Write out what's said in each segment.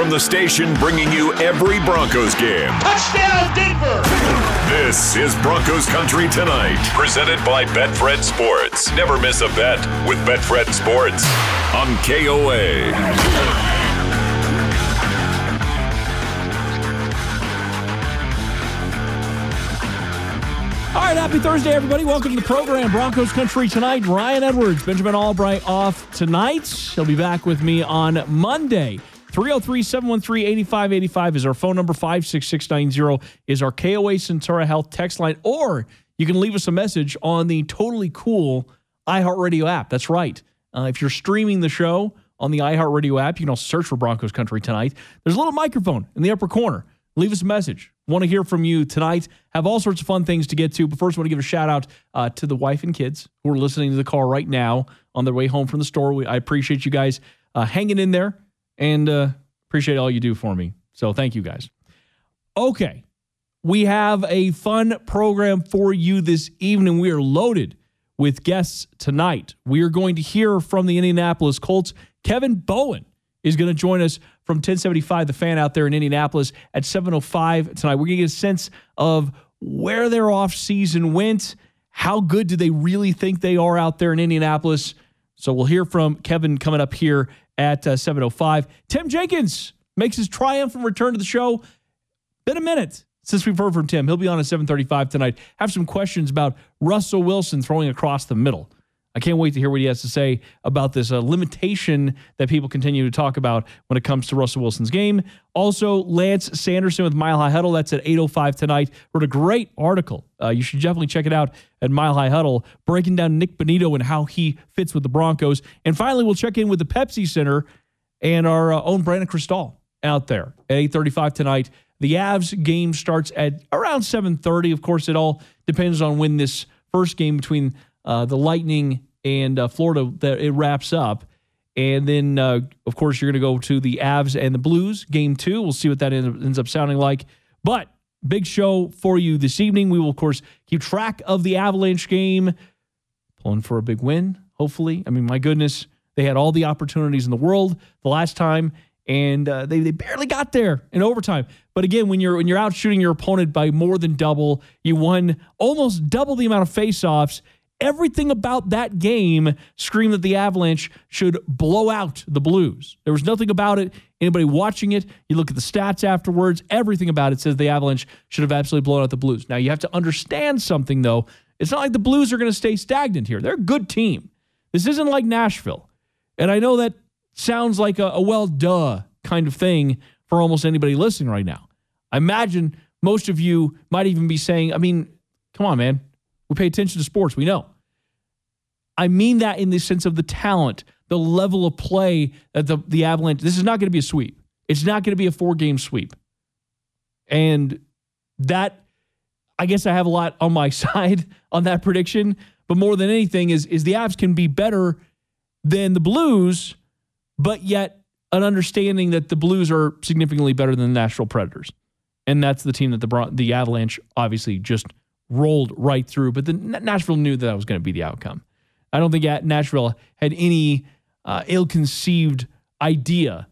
From the station bringing you every Broncos game. Touchdown, Denver! This is Broncos Country Tonight, presented by Betfred Sports. Never miss a bet with Betfred Sports on KOA. All right, happy Thursday, everybody. Welcome to the program, Broncos Country Tonight. Ryan Edwards, Benjamin Albright off tonight. He'll be back with me on Monday. 303 713 8585 is our phone number. 56690 is our KOA Centura Health text line. Or you can leave us a message on the totally cool iHeartRadio app. That's right. Uh, if you're streaming the show on the iHeartRadio app, you can also search for Broncos Country Tonight. There's a little microphone in the upper corner. Leave us a message. Want to hear from you tonight. Have all sorts of fun things to get to. But first, I want to give a shout out uh, to the wife and kids who are listening to the car right now on their way home from the store. We, I appreciate you guys uh, hanging in there and uh, appreciate all you do for me. So thank you guys. Okay, we have a fun program for you this evening. We are loaded with guests tonight. We are going to hear from the Indianapolis Colts. Kevin Bowen is going to join us from 1075 The Fan out there in Indianapolis at 705 tonight. We're going to get a sense of where their offseason went. How good do they really think they are out there in Indianapolis? So we'll hear from Kevin coming up here at uh, 705. Tim Jenkins makes his triumphant return to the show. Been a minute since we've heard from Tim. He'll be on at 735 tonight. Have some questions about Russell Wilson throwing across the middle. I can't wait to hear what he has to say about this uh, limitation that people continue to talk about when it comes to Russell Wilson's game. Also, Lance Sanderson with Mile High Huddle. That's at 8.05 tonight. Wrote a great article. Uh, you should definitely check it out at Mile High Huddle, breaking down Nik Bonitto and how he fits with the Broncos. And finally, we'll check in with the Pepsi Center and our uh, own Brandon Krisztal out there at 8.35 tonight. The Avs game starts at around 7.30. Of course, it all depends on when this first game between uh, the Lightning and uh, Florida that it wraps up. And then, uh, of course, you're going to go to the Avs and the Blues game two. We'll see what that ends up sounding like. But big show for you this evening. We will, of course, keep track of the Avalanche game, pulling for a big win, hopefully. I mean, my goodness, they had all the opportunities in the world the last time, and uh, they, they barely got there in overtime. But again, when you're when you're out shooting your opponent by more than double, you won almost double the amount of faceoffs everything about that game screamed that the Avalanche should blow out the Blues. There was nothing about it. Anybody watching it, you look at the stats afterwards, everything about it says the Avalanche should have absolutely blown out the Blues. Now, you have to understand something, though. It's not like the Blues are going to stay stagnant here. They're a good team. This isn't like Nashville. And I know that sounds like a, a well, duh kind of thing for almost anybody listening right now. I imagine most of you might even be saying, I mean, come on, man. We pay attention to sports. We know. I mean that in the sense of the talent, the level of play that the, the Avalanche. This is not going to be a sweep. It's not going to be a four game sweep. And that, I guess I have a lot on my side on that prediction. But more than anything, is, is the Avs can be better than the Blues, but yet an understanding that the Blues are significantly better than the Nashville Predators. And that's the team that the, the Avalanche obviously just rolled right through. But the Nashville knew that, that was going to be the outcome. I don't think Nashville had any uh, ill-conceived idea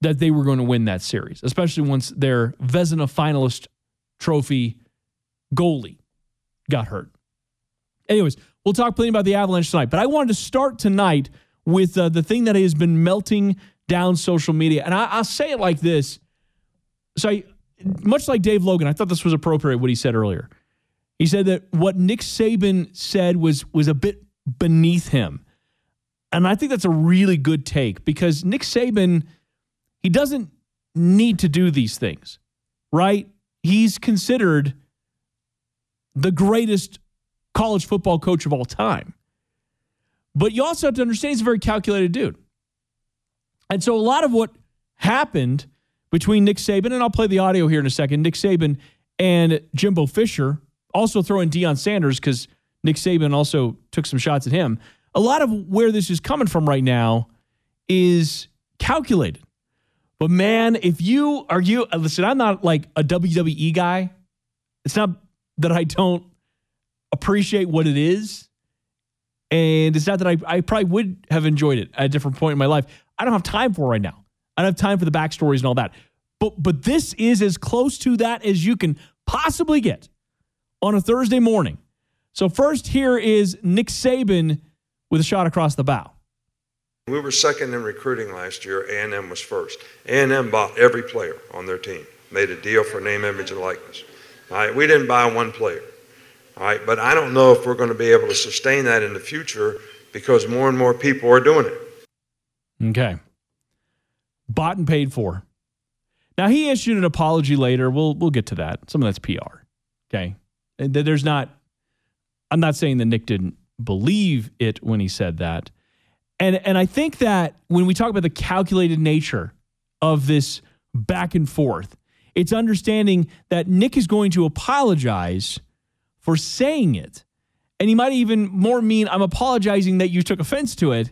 that they were going to win that series, especially once their Vezina finalist trophy goalie got hurt. Anyways, we'll talk plenty about the Avalanche tonight, but I wanted to start tonight with uh, the thing that has been melting down social media, and I, will say it like this. So, I, much like Dave Logan, I thought this was appropriate what he said earlier. He said that what Nick Saban said was was a bit beneath him. And I think that's a really good take because Nick Saban, he doesn't need to do these things, right? He's considered the greatest college football coach of all time. But you also have to understand he's a very calculated dude. And so a lot of what happened between Nick Saban, and I'll play the audio here in a second, Nick Saban and Jimbo Fisher, also throw in Deion Sanders because Nick Saban also took some shots at him. A lot of where this is coming from right now is calculated. But man, if you are you uh, listen, I'm not like a WWE guy. It's not that I don't appreciate what it is. And it's not that I, I probably would have enjoyed it at a different point in my life. I don't have time for right now. I don't have time for the backstories and all that. But but this is as close to that as you can possibly get on a Thursday morning. So first here is Nick Saban with a shot across the bow. We were second in recruiting last year. A&M was first. A&M bought every player on their team, made a deal for name, image, and likeness. All right, we didn't buy one player. All right, but I don't know if we're going to be able to sustain that in the future because more and more people are doing it. Okay. Bought and paid for. Now he issued an apology later. We'll we'll get to that. Some of that's PR. Okay. There's not I'm not saying that Nick didn't believe it when he said that. And and I think that when we talk about the calculated nature of this back and forth, it's understanding that Nick is going to apologize for saying it. And he might even more mean I'm apologizing that you took offense to it.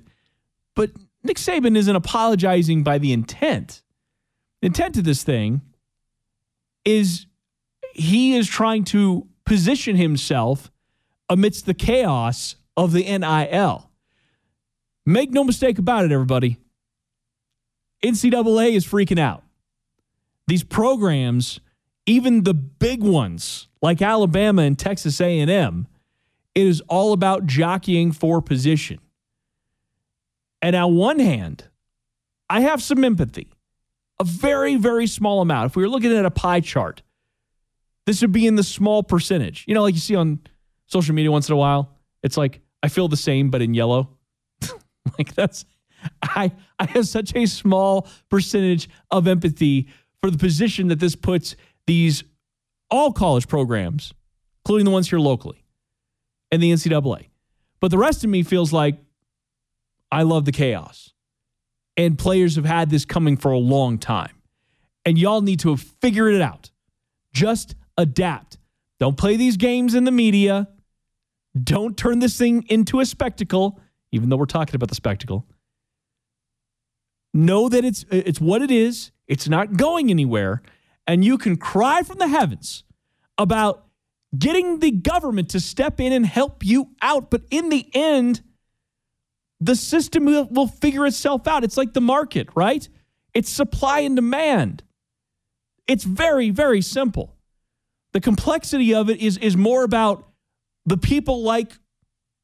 But Nick Saban isn't apologizing by the intent. The intent of this thing is he is trying to position himself amidst the chaos of the NIL. Make no mistake about it, everybody. NCAA is freaking out. These programs, even the big ones like Alabama and Texas A&M, it is all about jockeying for position. And on one hand, I have some empathy, a very, very small amount. If we were looking at a pie chart, this would be in the small percentage. You know, like you see on social media once in a while, it's like, I feel the same, but in yellow. like that's, I, I have such a small percentage of empathy for the position that this puts these all college programs, including the ones here locally, and the NCAA. But the rest of me feels like I love the chaos. And players have had this coming for a long time. And y'all need to have figured it out. Just adapt. Don't play these games in the media. Don't turn this thing into a spectacle, even though we're talking about the spectacle. Know that it's it's what it is. It's not going anywhere. And you can cry from the heavens about getting the government to step in and help you out. But in the end, the system will, will figure itself out. It's like the market, right? It's supply and demand. It's very, very simple. The complexity of it is, is more about the people like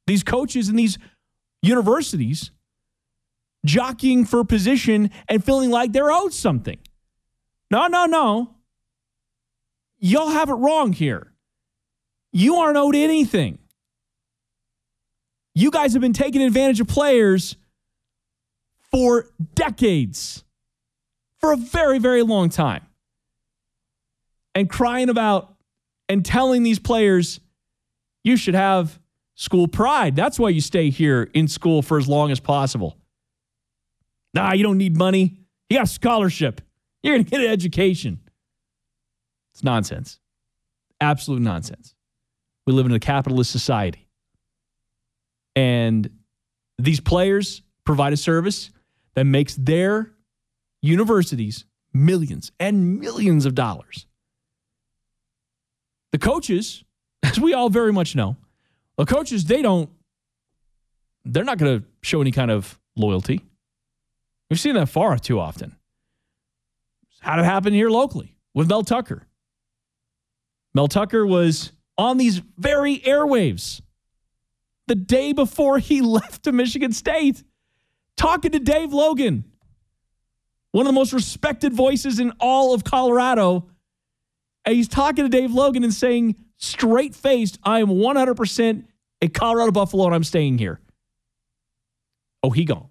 these coaches and these universities jockeying for position and feeling like they're owed something. No, no, no. Y'all have it wrong here. You aren't owed anything. You guys have been taking advantage of players for decades, for a very, very long time, and crying about and telling these players you should have school pride. That's why you stay here in school for as long as possible. Nah, you don't need money. You got a scholarship. You're going to get an education. It's nonsense. Absolute nonsense. We live in a capitalist society. And these players provide a service that makes their universities millions and millions of dollars. The coaches, as we all very much know, the coaches, they don't, they're not going to show any kind of loyalty. We've seen that far too often. How it happen here locally with Mel Tucker? Mel Tucker was on these very airwaves the day before he left to Michigan State, talking to Dave Logan, one of the most respected voices in all of Colorado. And he's talking to Dave Logan and saying, straight faced, I am 100% a Colorado Buffalo and I'm staying here. Oh, he gone.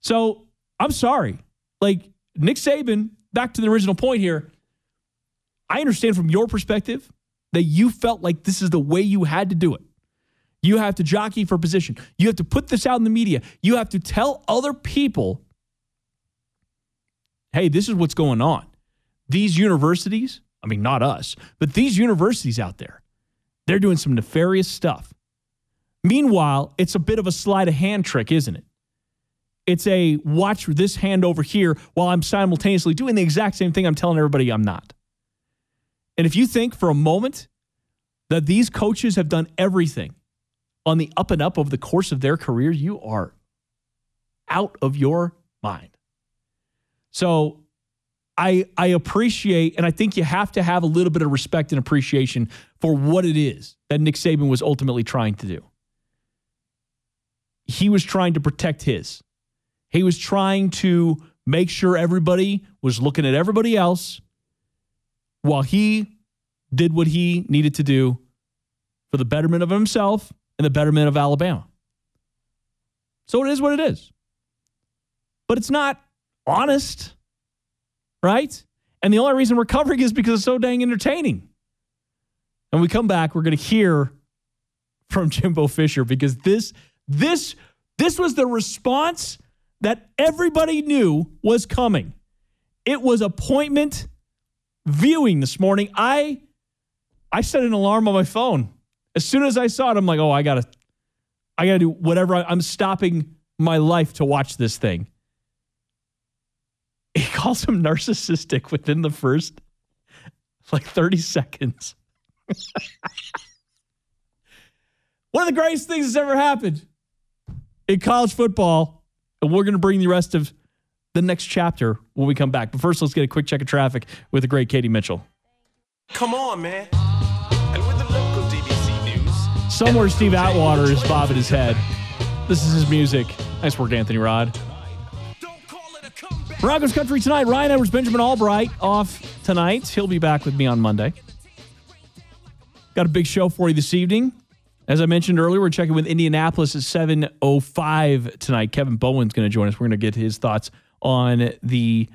So I'm sorry. Like Nick Saban, back to the original point here. I understand from your perspective that you felt like this is the way you had to do it. You have to jockey for position. You have to put this out in the media. You have to tell other people, hey, this is what's going on. These universities, I mean, not us, but these universities out there, they're doing some nefarious stuff. Meanwhile, it's a bit of a sleight of hand trick, isn't it? It's a watch this hand over here while I'm simultaneously doing the exact same thing I'm telling everybody I'm not. And if you think for a moment that these coaches have done everything on the up and up over the course of their career, you are out of your mind. So I I appreciate and I think you have to have a little bit of respect and appreciation for what it is that Nick Saban was ultimately trying to do. He was trying to protect his. He was trying to make sure everybody was looking at everybody else while he did what he needed to do for the betterment of himself and the betterment of Alabama. So it is what it is. But it's not honest, right? And the only reason we're covering is because it's so dang entertaining. And we come back, we're going to hear from Jimbo Fisher because this this this was the response that everybody knew was coming. It was appointment viewing this morning. I I set an alarm on my phone. As soon as I saw it, I'm like, oh, I gotta, I gotta do whatever. I, I'm stopping my life to watch this thing. He calls him narcissistic within the first like 30 seconds. One of the greatest things that's ever happened in college football. And we're going to bring the rest of the next chapter when we come back. But first, let's get a quick check of traffic with the great Katie Mitchell. Come on, man. And with the local DBC news. Somewhere Steve Atwater is bobbing his head. This is his music. Nice work, Anthony Rod. Broncos country tonight. Ryan Edwards, Benjamin Albright off tonight. He'll be back with me on Monday. Got a big show for you this evening. As I mentioned earlier, we're checking with Indianapolis at 7.05 tonight. Kevin Bowen's going to join us. We're going to get his thoughts on the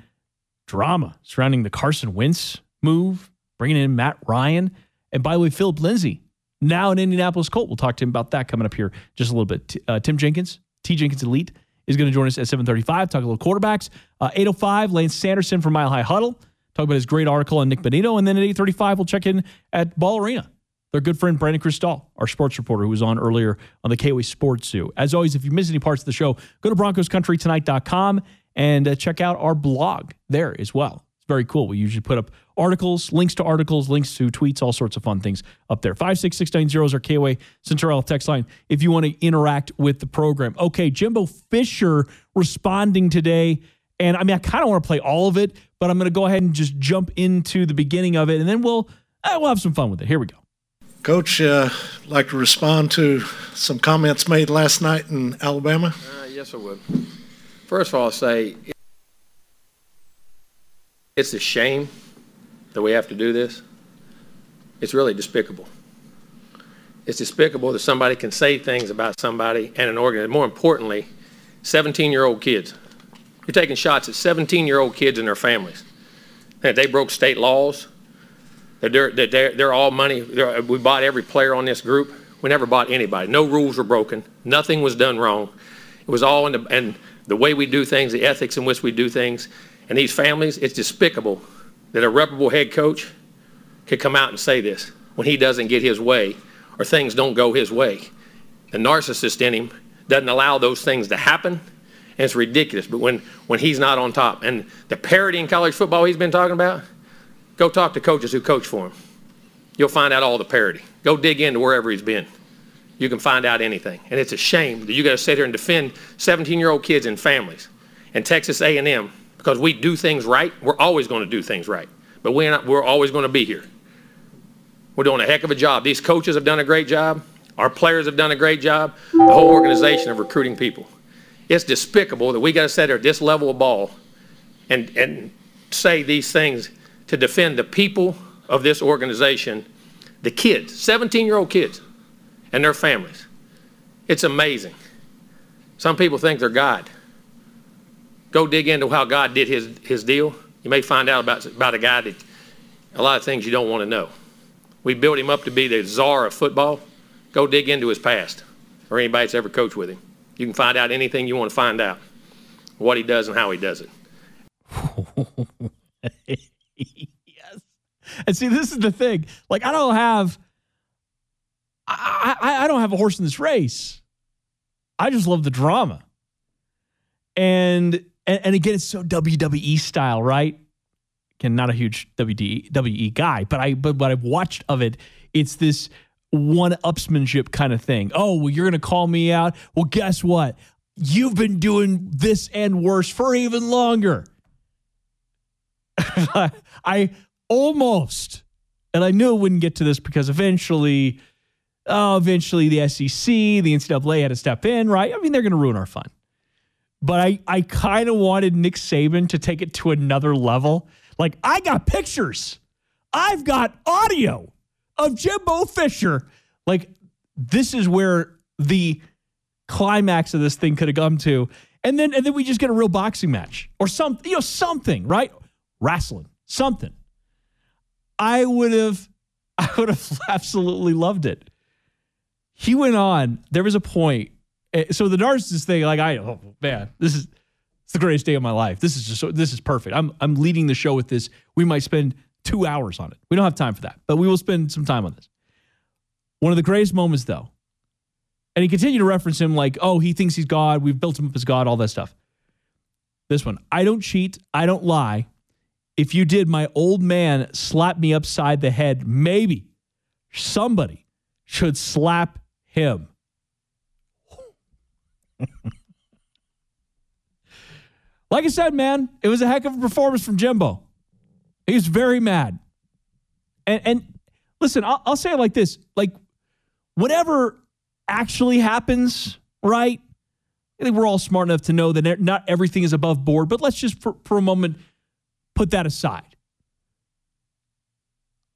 drama surrounding the Carson Wentz move, bringing in Matt Ryan. And by the way, Philip Lindsay, now an Indianapolis Colt. We'll talk to him about that coming up here just a little bit. Uh, Tim Jenkins, T. Jenkins Elite, is going to join us at 7.35, talk a little quarterbacks. Uh, 8.05, Lance Sanderson from Mile High Huddle, talk about his great article on Nik Bonitto. And then at 8.35, we'll check in at Ball Arena their good friend Brandon Krisztal, our sports reporter who was on earlier on the KOA Sports Zoo. As always, if you miss any parts of the show, go to BroncosCountryTonight.com and uh, check out our blog there as well. It's very cool. We usually put up articles, links to articles, links to tweets, all sorts of fun things up there. 56690 is our KOA Centura text line if you want to interact with the program. Okay, Jimbo Fisher responding today. And I mean, I kind of want to play all of it, but I'm going to go ahead and just jump into the beginning of it, and then we'll uh, we'll have some fun with it. Here we go. Coach, uh, like to respond to some comments made last night in Alabama? Uh, yes, I would. First of all, I'll say it's a shame that we have to do this. It's really despicable. It's despicable that somebody can say things about somebody and an organ. More importantly, 17-year-old kids. You're taking shots at 17-year-old kids and their families. And they broke state laws. They're, they're, they're all money. They're, we bought every player on this group. We never bought anybody. No rules were broken. Nothing was done wrong. It was all in the, and the way we do things, the ethics in which we do things. And these families, it's despicable that a reputable head coach could come out and say this when he doesn't get his way or things don't go his way. The narcissist in him doesn't allow those things to happen, and it's ridiculous. But when, when he's not on top, and the parity in college football he's been talking about, Go talk to coaches who coach for him. You'll find out all the parity. Go dig into wherever he's been. You can find out anything. And it's a shame that you got to sit here and defend 17-year-old kids and families and Texas A&M because we do things right. We're always going to do things right. But we're, not, we're always going to be here. We're doing a heck of a job. These coaches have done a great job. Our players have done a great job. The whole organization of recruiting people. It's despicable that we got to sit at this level of ball and, and say these things to defend the people of this organization, the kids, 17 year old kids, and their families. It's amazing. Some people think they're God. Go dig into how God did his, his deal. You may find out about, about a guy that a lot of things you don't want to know. We built him up to be the czar of football, Go dig into his past or anybody that's ever coached with him. You can find out anything you want to find out, what he does and how he does it. yes. And see, this is the thing. Like, I don't have, I, I, I don't have a horse in this race. I just love the drama. And, and and again, it's so WWE style, right? Again, not a huge WWE guy, but I but what I've watched of it, it's this one upsmanship kind of thing. Oh, well, you're gonna call me out. Well, guess what? You've been doing this and worse for even longer. I almost, and I knew it wouldn't get to this because eventually, oh, eventually the SEC, the NCAA had to step in, right? I mean, they're going to ruin our fun. But I, I kind of wanted Nick Saban to take it to another level. Like, I got pictures, I've got audio of Jimbo Fisher. Like, this is where the climax of this thing could have come to. And then, and then we just get a real boxing match or something, you know, something, right? Wrestling, something. I would have, I would have absolutely loved it. He went on. There was a point. Eh, So the narcissist thing, like I, oh man, this is it's the greatest day of my life. This is just this is perfect. I'm I'm leading the show with this. We might spend two hours on it. We don't have time for that, but we will spend some time on this. One of the greatest moments, though, and he continued to reference him like, oh, he thinks he's God. We've built him up as God. All that stuff. This one, I don't cheat. I don't lie. If you did, my old man slap me upside the head. Maybe somebody should slap him. Like I said, man, it was a heck of a performance from Jimbo. He's very mad. And, and listen, I'll, I'll say it like this: like whatever actually happens, right? I think we're all smart enough to know that not everything is above board. But let's just for, for a moment put that aside.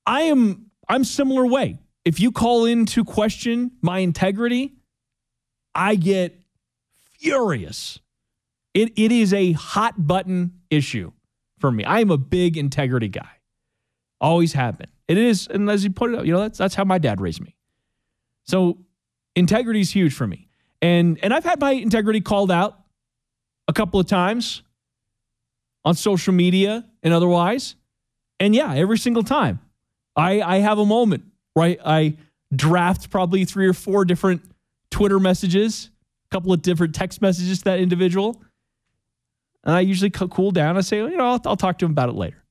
I am I'm similar way. If you call in to question my integrity, I get furious. It it is a hot button issue for me. I am a big integrity guy. Always have been. It is, and as you put it up, you know, that's that's how my dad raised me. So integrity is huge for me. And and I've had my integrity called out a couple of times on social media and otherwise. And yeah, every single time I, I have a moment, right? I draft probably three or four different Twitter messages, couple of different text messages to that individual. And I usually cool down. I say, you know, I'll, I'll talk to him about it later.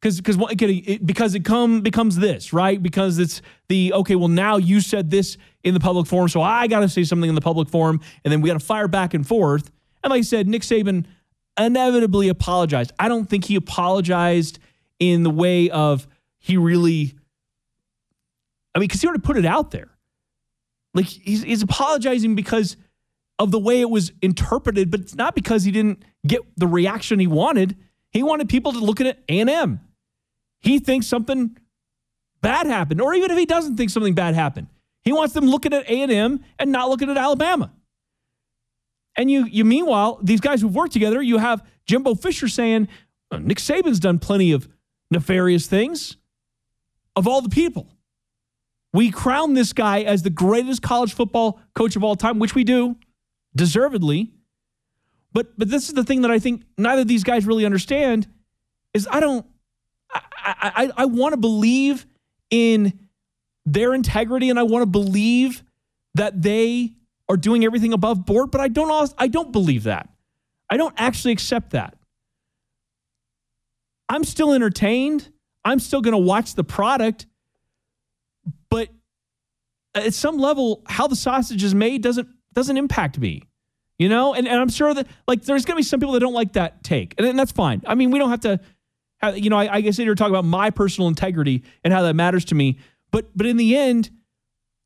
Because because it, because it come becomes this right because it's the okay well now you said this in the public forum so I got to say something in the public forum and then we got to fire back and forth and like I said Nick Saban inevitably apologized. I don't think he apologized in the way of he really, I mean, because he already put it out there. Like he's, he's apologizing because of the way it was interpreted, but it's not because he didn't get the reaction he wanted. He wanted people to look at it A&M. He thinks something bad happened, or even if he doesn't think something bad happened, he wants them looking at A&M and not looking at Alabama. And you, you meanwhile, these guys who've worked together, you have Jimbo Fisher saying, "Oh, Nick Saban's done plenty of nefarious things. Of all the people, we crown this guy as the greatest college football coach of all time, which we do, deservedly. But but this is the thing that I think neither of these guys really understand is I don't I I, I want to believe in their integrity and I want to believe that they are doing everything above board, but I don't I don't believe that. I don't actually accept that. I'm still entertained. I'm still going to watch the product, at some level, how the sausage is made doesn't doesn't impact me. You know, and, and I'm sure that like there's to be some people that don't like that take, and, and that's fine. I mean, we don't have to, have, you know, I, I guess you're talking about my personal integrity and how that matters to me, but but in the end,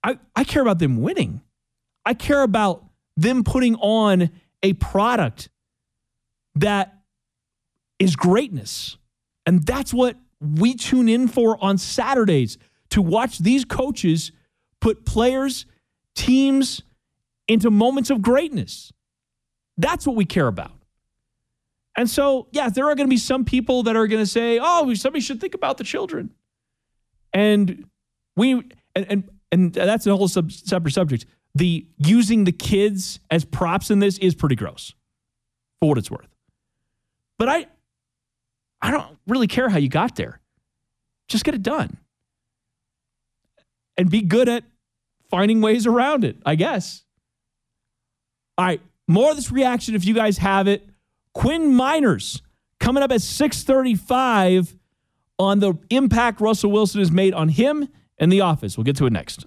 I I care about them winning. I care about them putting on a product that is greatness. And that's what we tune in for on Saturdays to watch these coaches put players, teams into moments of greatness. That's what we care about. And so, yeah, there are going to be some people that are going to say, oh, somebody should think about the children. And we, and, and and that's a whole sub- separate subject. The using the kids as props in this is pretty gross, for what it's worth. But I, I don't really care how you got there. Just get it done, and be good at finding ways around it. I guess. All right, more of this reaction if you guys have it. Quinn Meinerz coming up at six thirty-five on the impact Russell Wilson has made on him and the office. We'll get to it next.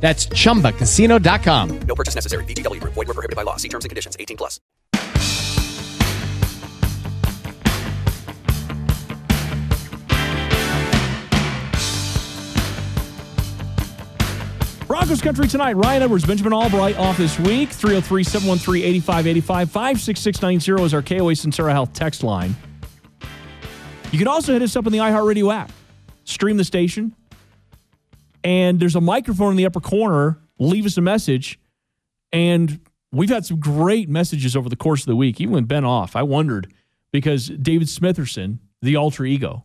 That's chumbacasino.com. No purchase necessary. VGW Group. Void were prohibited by law. See terms and conditions. 18 plus. Broncos country tonight. Ryan Edwards, Benjamin Albright off this week. 303 713 8585. 56690 is our KOA Centura Health text line. You can also hit us up on the iHeartRadio app. Stream the station. And there's a microphone in the upper corner. Leave us a message. And we've had some great messages over the course of the week. Even when Ben off, I wondered because David Smitherson, the alter ego,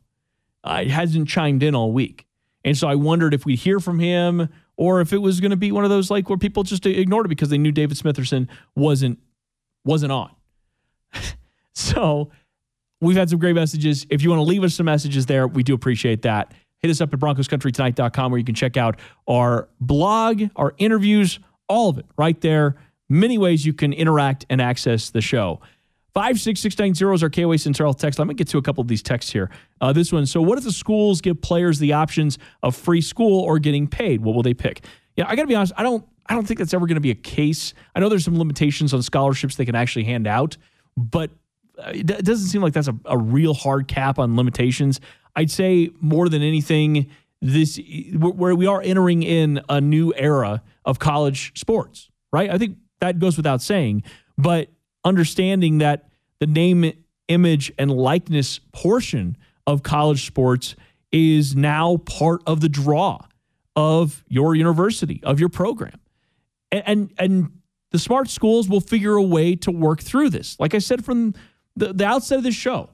uh, hasn't chimed in all week. And so I wondered if we'd hear from him or if it was going to be one of those like where people just ignored it because they knew David Smitherson wasn't wasn't on. so we've had some great messages. If you want to leave us some messages there, we do appreciate that. Hit us up at broncoscountrytonight.com where you can check out our blog, our interviews, all of it right there. Many ways you can interact and access the show. 56690 is our KOA Centura text. Let me get to a couple of these texts here. Uh, this one. So, what if the schools give players the options of free school or getting paid? What will they pick? Yeah, I got to be honest. I don't. I don't think that's ever going to be a case. I know there's some limitations on scholarships they can actually hand out, but uh, it doesn't seem like that's a, a real hard cap on limitations. I'd say more than anything, this where we are entering in a new era of college sports, right? I think that goes without saying, but understanding that the name, image, and likeness portion of college sports is now part of the draw of your university, of your program. And, and, and the smart schools will figure a way to work through this. Like I said from the, the outset of this show,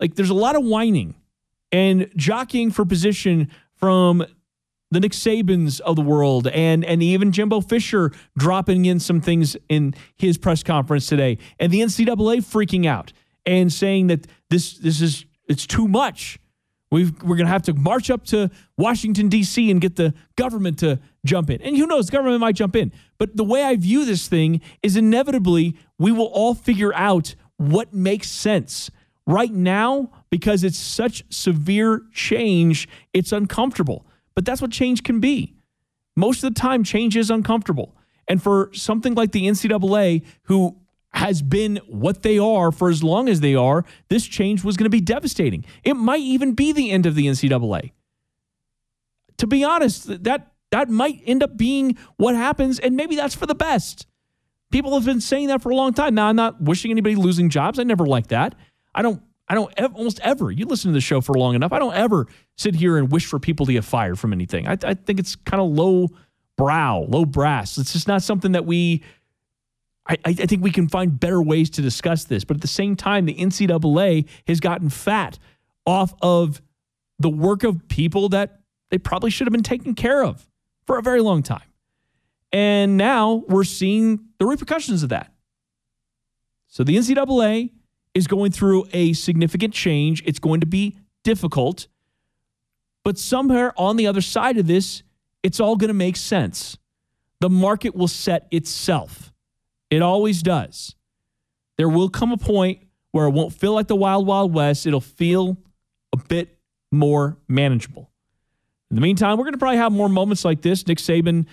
like there's a lot of whining and jockeying for position from the Nick Sabans of the world and and even Jimbo Fisher dropping in some things in his press conference today, and the NCAA freaking out and saying that this this is it's too much. We've, we're going to have to march up to Washington D.C. and get the government to jump in. And who knows, the government might jump in. But the way I view this thing is inevitably we will all figure out what makes sense. Right now, because it's such severe change, it's uncomfortable. But that's what change can be. Most of the time, change is uncomfortable. And for something like the NCAA, who has been what they are for as long as they are, this change was going to be devastating. It might even be the end of the NCAA. To be honest, that that might end up being what happens, and maybe that's for the best. People have been saying that for a long time. Now, I'm not wishing anybody losing jobs. I never like that. I don't. I don't ev- almost ever. You listen to the show for long enough. I don't ever sit here and wish for people to get fired from anything. I, I think it's kind of low brow, low brass. It's just not something that we. I, I think we can find better ways to discuss this. But at the same time, the NCAA has gotten fat off of the work of people that they probably should have been taken care of for a very long time. And now we're seeing the repercussions of that. So the NCAA is going through a significant change. It's going to be difficult. But somewhere on the other side of this, it's all going to make sense. The market will set itself. It always does. There will come a point where it won't feel like the wild, wild west. It'll feel a bit more manageable. In the meantime, we're going to probably have more moments like this. Nick Saban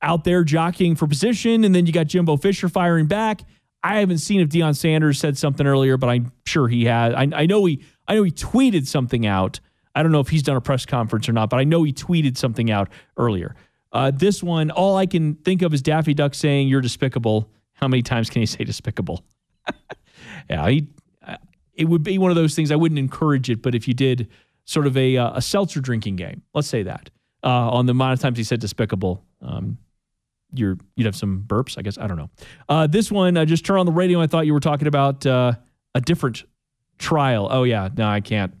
out there jockeying for position, and then you got Jimbo Fisher firing back. I haven't seen if Deion Sanders said something earlier, but I'm sure he has. I, I know he I know he tweeted something out. I don't know if he's done a press conference or not, but I know he tweeted something out earlier. Uh, this one, all I can think of is Daffy Duck saying, You're despicable. How many times can you say despicable? yeah, he, uh, it would be one of those things. I wouldn't encourage it, but if you did sort of a, uh, a seltzer drinking game, let's say that, uh, on the amount of times he said despicable, um, you'd have some burps, I guess. I don't know. Uh, this one, I just turned on the radio. I thought you were talking about uh, a different trial. Oh, yeah. No, I can't.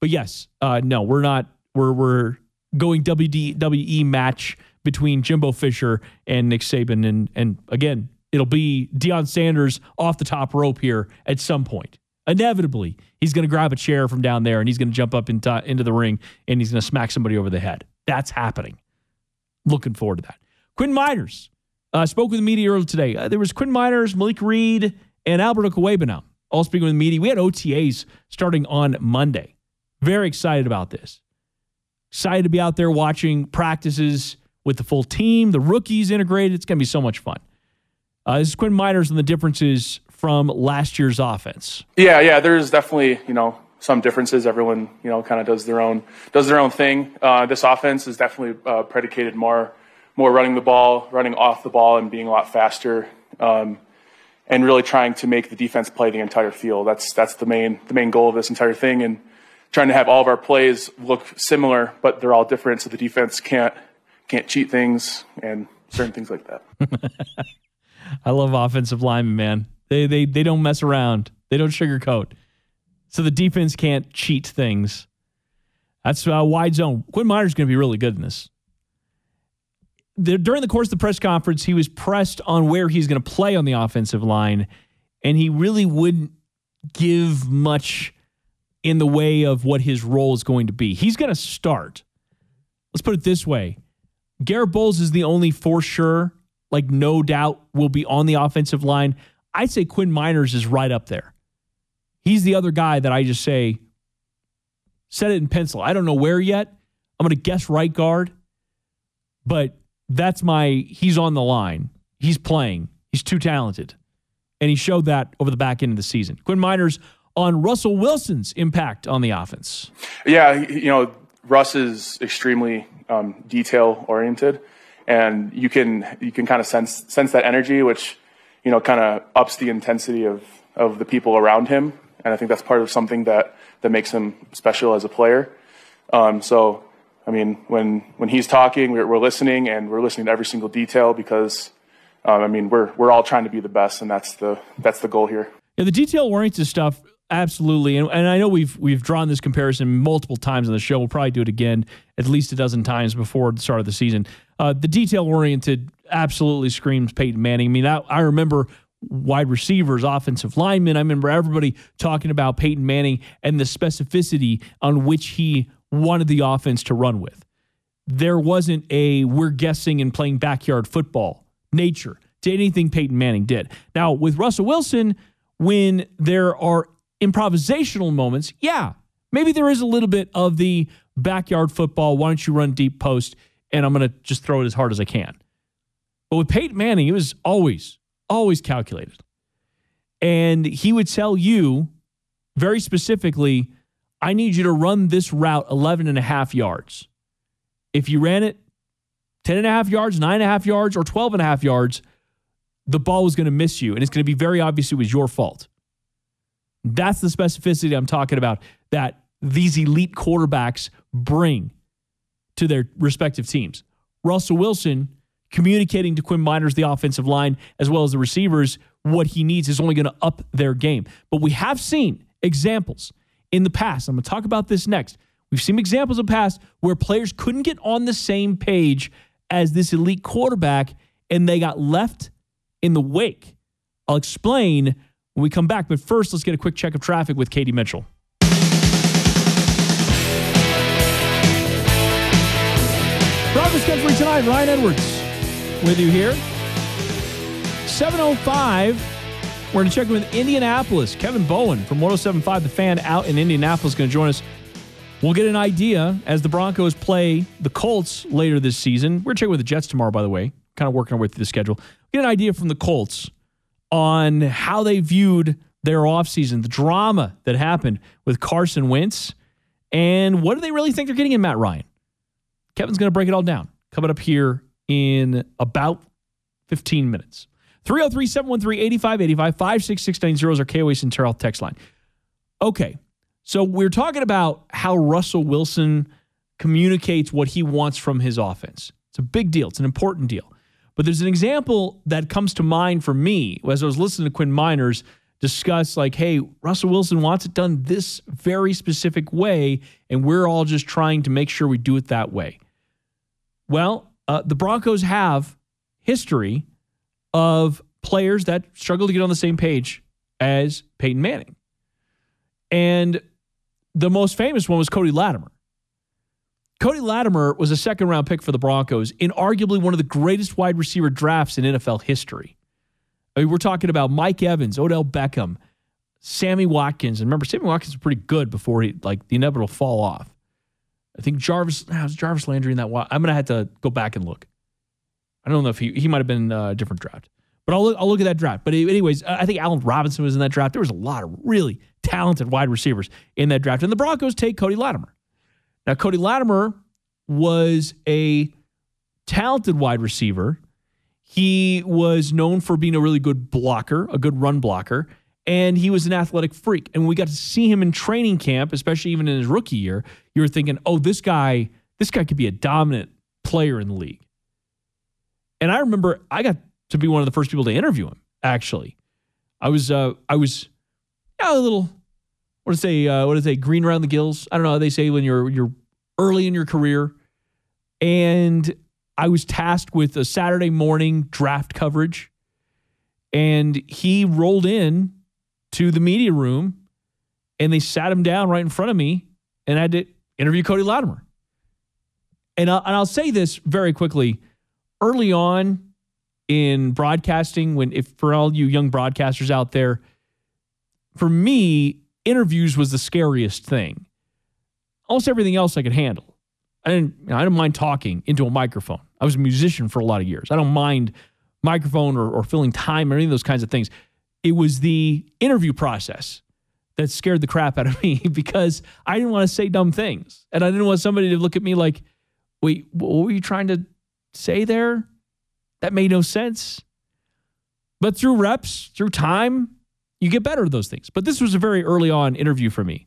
But yes, uh, no, we're not. We're, we're going WWE match between Jimbo Fisher and Nick Saban. And, and again, it'll be Deion Sanders off the top rope here at some point. Inevitably, he's going to grab a chair from down there and he's going to jump up into, into the ring and he's going to smack somebody over the head. That's happening. Looking forward to that. Quinn Meinerz uh, spoke with the media earlier today. Uh, there was Quinn Meinerz, Malik Reed, and Albert Okwuegbunam all speaking with the media. We had OTAs starting on Monday. Very excited about this. Excited to be out there watching practices with the full team, the rookies integrated. It's going to be so much fun. Uh, this is Quinn Meinerz and the differences from last year's offense. Yeah, yeah, there's definitely you know some differences. Everyone you know kind of does their own does their own thing. Uh, this offense is definitely uh, predicated more more running the ball, running off the ball, and being a lot faster. Um, and really trying to make the defense play the entire field. That's that's the main the main goal of this entire thing, and trying to have all of our plays look similar, but they're all different, so the defense can't can't cheat things and certain things like that. I love offensive linemen, man. They they they don't mess around. They don't sugarcoat. So the defense can't cheat things. That's a wide zone. Quinn Meinerz is going to be really good in this. During the course of the press conference, he was pressed on where he's going to play on the offensive line, and he really wouldn't give much in the way of what his role is going to be. He's going to start. Let's put it this way Garett Bolles is the only for sure, like no doubt, will be on the offensive line. I'd say Quinn Meinerz is right up there. He's the other guy that I just say, set it in pencil. I don't know where yet. I'm going to guess right guard, but that's my, he's on the line. He's playing. He's too talented. And he showed that over the back end of the season. Quinn Meinerz on Russell Wilson's impact on the offense. Yeah, you know, Russ is extremely um, detail oriented, and you can you can kind of sense sense that energy, which you know kind of ups the intensity of of the people around him, and I think that's part of something that that makes him special as a player. Um, so, I mean, when when he's talking, we're, we're, listening, and we're listening to every single detail because, um, I mean, we're we're all trying to be the best, and that's the that's the goal here. Yeah, the detail oriented stuff Absolutely, and, and I know we've we've drawn this comparison multiple times on the show. We'll probably do it again at least a dozen times before the start of the season. Uh, the detail oriented absolutely screams Peyton Manning. I mean, I, I remember wide receivers, offensive linemen. I remember everybody talking about Peyton Manning and the specificity on which he wanted the offense to run with. There wasn't a we're guessing and playing backyard football nature to anything Peyton Manning did. Now, with Russell Wilson, when there are improvisational moments, yeah, maybe there is a little bit of the backyard football. Why don't you run deep post? And I'm going to just throw it as hard as I can. But with Peyton Manning, it was always, always calculated. And he would tell you very specifically, I need you to run this route 11 and a half yards. If you ran it 10 and a half yards, nine and a half yards, or 12 and a half yards, the ball was going to miss you. And it's going to be very obvious it was your fault. That's the specificity I'm talking about that these elite quarterbacks bring to their respective teams. Russell Wilson communicating to Quinn Meinerz, the offensive line, as well as the receivers, what he needs is only going to up their game. But we have seen examples in the past. I'm going to talk about this next. We've seen examples in the past where players couldn't get on the same page as this elite quarterback and they got left in the wake. I'll explain when we come back. But first, let's get a quick check of traffic with Katie Mitchell. Broncos Country tonight, Ryan Edwards with you here. 705. We're going to check in with Indianapolis. Kevin Bowen from 1075 The Fan out in Indianapolis going to join us. We'll get an idea as the Broncos play the Colts later this season. We're checking with the Jets tomorrow, by the way. Kind of working our way through the schedule. Get an idea from the Colts on how they viewed their offseason, the drama that happened with Carson Wentz, and what do they really think they're getting in Matt Ryan? Kevin's going to break it all down coming up here in about 15 minutes. 303 713 8585 56690 is our KOA Centura text line. Okay, so we're talking about how Russell Wilson communicates what he wants from his offense. It's a big deal, it's an important deal. But there's an example that comes to mind for me as I was listening to Quinn Meinerz discuss, like, hey, Russell Wilson wants it done this very specific way, and we're all just trying to make sure we do it that way. Well, uh, the Broncos have history of players that struggle to get on the same page as Peyton Manning. And the most famous one was Cody Latimer. Cody Latimer was a second round pick for the Broncos in arguably one of the greatest wide receiver drafts in NFL history. I mean, we're talking about Mike Evans, Odell Beckham, Sammy Watkins. And remember, Sammy Watkins was pretty good before he like the inevitable fall off. I think Jarvis was Jarvis Landry in that. I'm gonna have to go back and look. I don't know if he he might have been a different draft, but I'll look, I'll look at that draft. But anyways, I think Allen Robinson was in that draft. There was a lot of really talented wide receivers in that draft, and the Broncos take Cody Latimer. Now, Cody Latimer was a talented wide receiver. He was known for being a really good blocker, a good run blocker, and he was an athletic freak. And when we got to see him in training camp, especially even in his rookie year, you were thinking, "Oh, this guy, this guy could be a dominant player in the league." And I remember I got to be one of the first people to interview him. Actually, I was uh, I was yeah, a little what to say uh, what to say green around the gills. I don't know how they say when you're you're early in your career, and I was tasked with a Saturday morning draft coverage, and he rolled in to the media room, and they sat him down right in front of me, and I had to interview Cody Latimer. And I'll, and I'll say this very quickly early on in broadcasting when if for all you young broadcasters out there for me interviews was the scariest thing. Almost everything else i could handle. I didn't you know, i didn't mind talking into a microphone. I was a musician for a lot of years. I don't mind microphone or, or filling time or any of those kinds of things. It was the interview process that scared the crap out of me because i didn't want to say dumb things. And i didn't want somebody to look at me like wait what were you trying to say there? That made no sense. But through reps, through time, you get better at those things. But this was a very early on interview for me.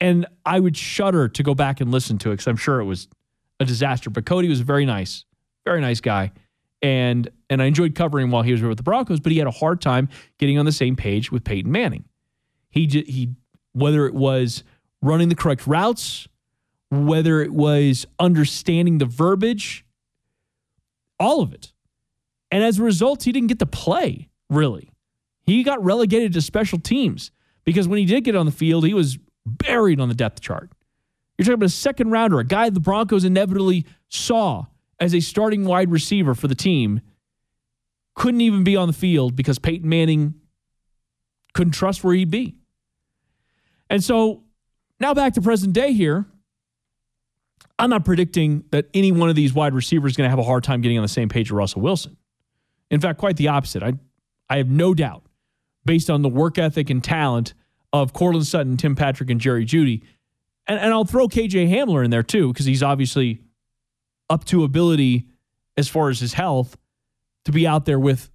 And I would shudder to go back and listen to it because I'm sure it was a disaster. But Cody was very nice, very nice guy. And and I enjoyed covering while he was with the Broncos, but he had a hard time getting on the same page with Peyton Manning. He he whether it was running the correct routes, whether it was understanding the verbiage, all of it. And as a result, he didn't get to play, really. He got relegated to special teams because when he did get on the field, he was buried on the depth chart. You're talking about a second rounder, a guy the Broncos inevitably saw as a starting wide receiver for the team, couldn't even be on the field because Peyton Manning couldn't trust where he'd be. And so now back to present day here. I'm not predicting that any one of these wide receivers is going to have a hard time getting on the same page with Russell Wilson. In fact, quite the opposite. I, I have no doubt, based on the work ethic and talent of Courtland Sutton, Tim Patrick, and Jerry Jeudy, And, and I'll throw KJ Hamler in there too, because he's obviously up to ability as far as his health to be out there with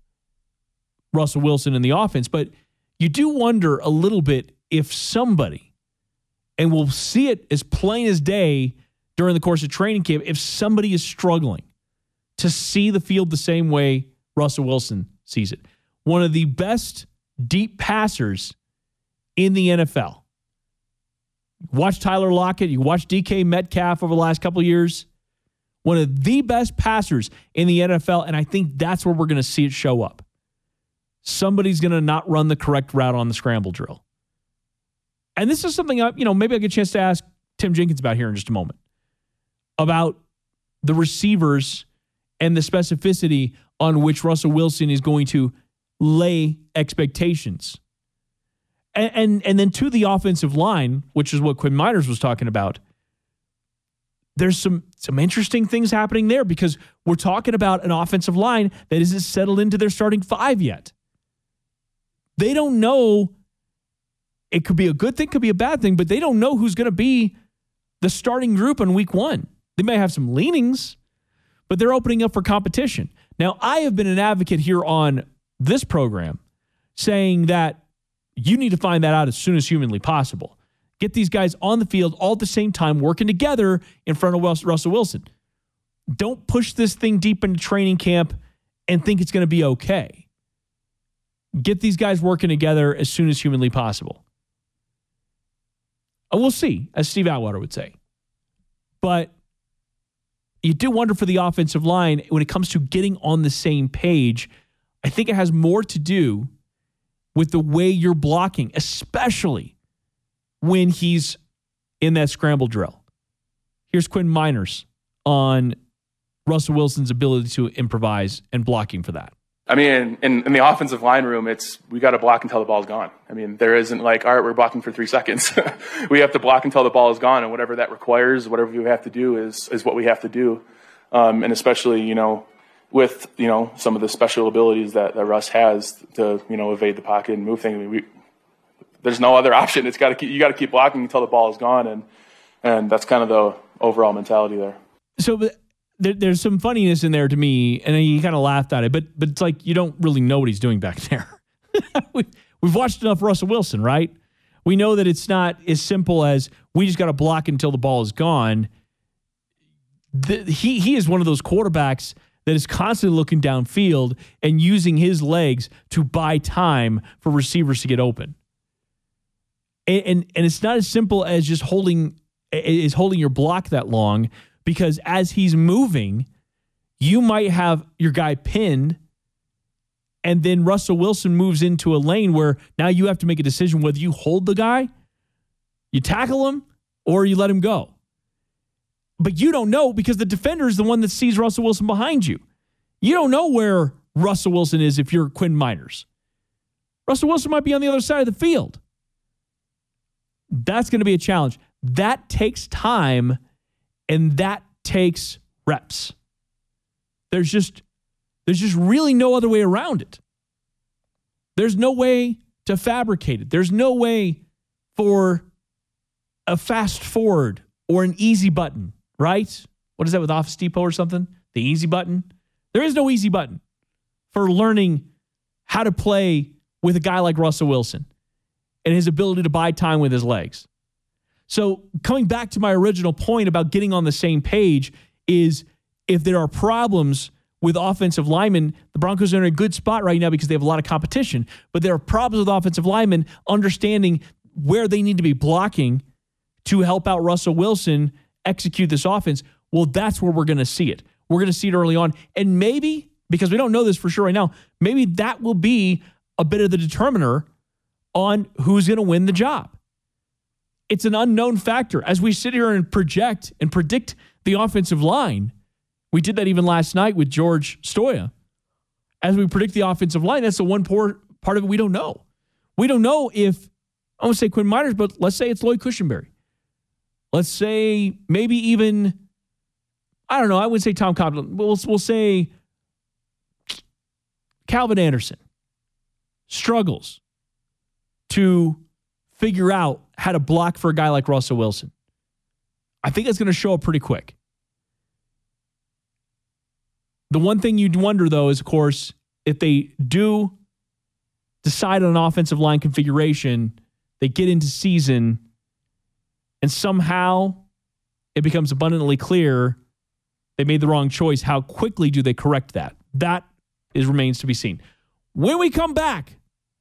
Russell Wilson in the offense. But you do wonder a little bit if somebody, and we'll see it as plain as day during the course of training camp if somebody is struggling to see the field the same way Russell Wilson sees it. One of the best deep passers in the NFL. Watch Tyler Lockett, you watch DK Metcalf over the last couple years. One of the best passers in the NFL, and I think that's where we're going to see it show up. Somebody's going to not run the correct route on the scramble drill. And this is something I, you know, maybe I get a chance to ask Tim Jenkins about here in just a moment about the receivers and the specificity on which Russell Wilson is going to lay expectations. And, and, and then to the offensive line, which is what Quinn Meinerz was talking about. There's some some interesting things happening there because we're talking about an offensive line that isn't settled into their starting five yet. They don't know. It could be a good thing, could be a bad thing, but they don't know who's going to be the starting group in week one. They may have some leanings, but they're opening up for competition. Now, I have been an advocate here on this program saying that you need to find that out as soon as humanly possible. Get these guys on the field all at the same time, working together in front of Russell Wilson. Don't push this thing deep into training camp and think it's going to be okay. Get these guys working together as soon as humanly possible. And we'll see, as Steve Atwater would say. But you do wonder for the offensive line when it comes to getting on the same page. I think it has more to do with the way you're blocking, especially when he's in that scramble drill. Here's Quinn Meinerz on Russell Wilson's ability to improvise and blocking for that. I mean, in, in the offensive line room, it's we got to block until the ball's gone. I mean, there isn't like, all right, we're blocking for three seconds. we have to block until the ball is gone, and whatever that requires, whatever we have to do is is what we have to do. Um, and especially, you know, with you know some of the special abilities that, that Russ has to you know evade the pocket and move things. I mean, we, there's no other option. It's got to keep you got to keep blocking until the ball is gone, and and that's kind of the overall mentality there. So there, there's some funniness in there to me, and he kind of laughed at it. But but it's like you don't really know what he's doing back there. we, we've watched enough Russell Wilson, right? We know that it's not as simple as we just got to block until the ball is gone. The, he he is one of those quarterbacks that is constantly looking downfield and using his legs to buy time for receivers to get open. And, and, and it's not as simple as just holding is holding your block that long because as he's moving, you might have your guy pinned, and then Russell Wilson moves into a lane where now you have to make a decision whether you hold the guy, you tackle him, or you let him go. But you don't know because the defender is the one that sees Russell Wilson behind you. You don't know where Russell Wilson is if you're Quinn Meinerz. Russell Wilson might be on the other side of the field. That's going to be a challenge. That takes time and that takes reps. There's just there's just really no other way around it. There's no way to fabricate it. There's no way for a fast forward or an easy button, right? What is that with Office Depot or something? The easy button? There is no easy button for learning how to play with a guy like Russell Wilson and his ability to buy time with his legs. So, coming back to my original point about getting on the same page is if there are problems with offensive linemen, the Broncos are in a good spot right now because they have a lot of competition. But there are problems with offensive linemen understanding where they need to be blocking to help out Russell Wilson execute this offense. Well, that's where we're going to see it. We're going to see it early on. And maybe, because we don't know this for sure right now, maybe that will be a bit of the determiner on who's going to win the job it's an unknown factor. As we sit here and project and predict the offensive line, we did that even last night with George Stoya. As we predict the offensive line, that's the one poor part of it we don't know. We don't know if, I won't say Quinn Meinerz, but let's say it's Lloyd Cushenberry. Let's say maybe even, I don't know, I wouldn't say Tom Coughlin. We'll, we'll say Calvin Anderson struggles to figure out how to block for a guy like Russell Wilson. I think it's going to show up pretty quick. The one thing you'd wonder, though, is, of course, if they do decide on an offensive line configuration, they get into season, and somehow it becomes abundantly clear they made the wrong choice. How quickly do they correct that? That is remains to be seen. When we come back,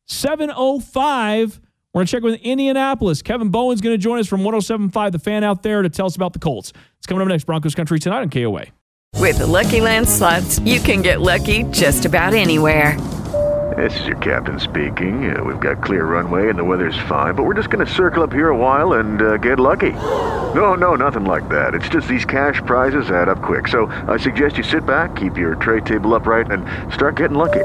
705 we're going to check with Indianapolis. Kevin Bowen's going to join us from 1075 The Fan out there to tell us about the Colts. It's coming up next, Broncos Country tonight on KOA. With the Lucky Land slots, you can get lucky just about anywhere. This is your captain speaking. Uh, we've got clear runway and the weather's fine, but we're just going to circle up here a while and uh, get lucky. No, no, nothing like that. It's just these cash prizes add up quick. So I suggest you sit back, keep your tray table upright, and start getting lucky.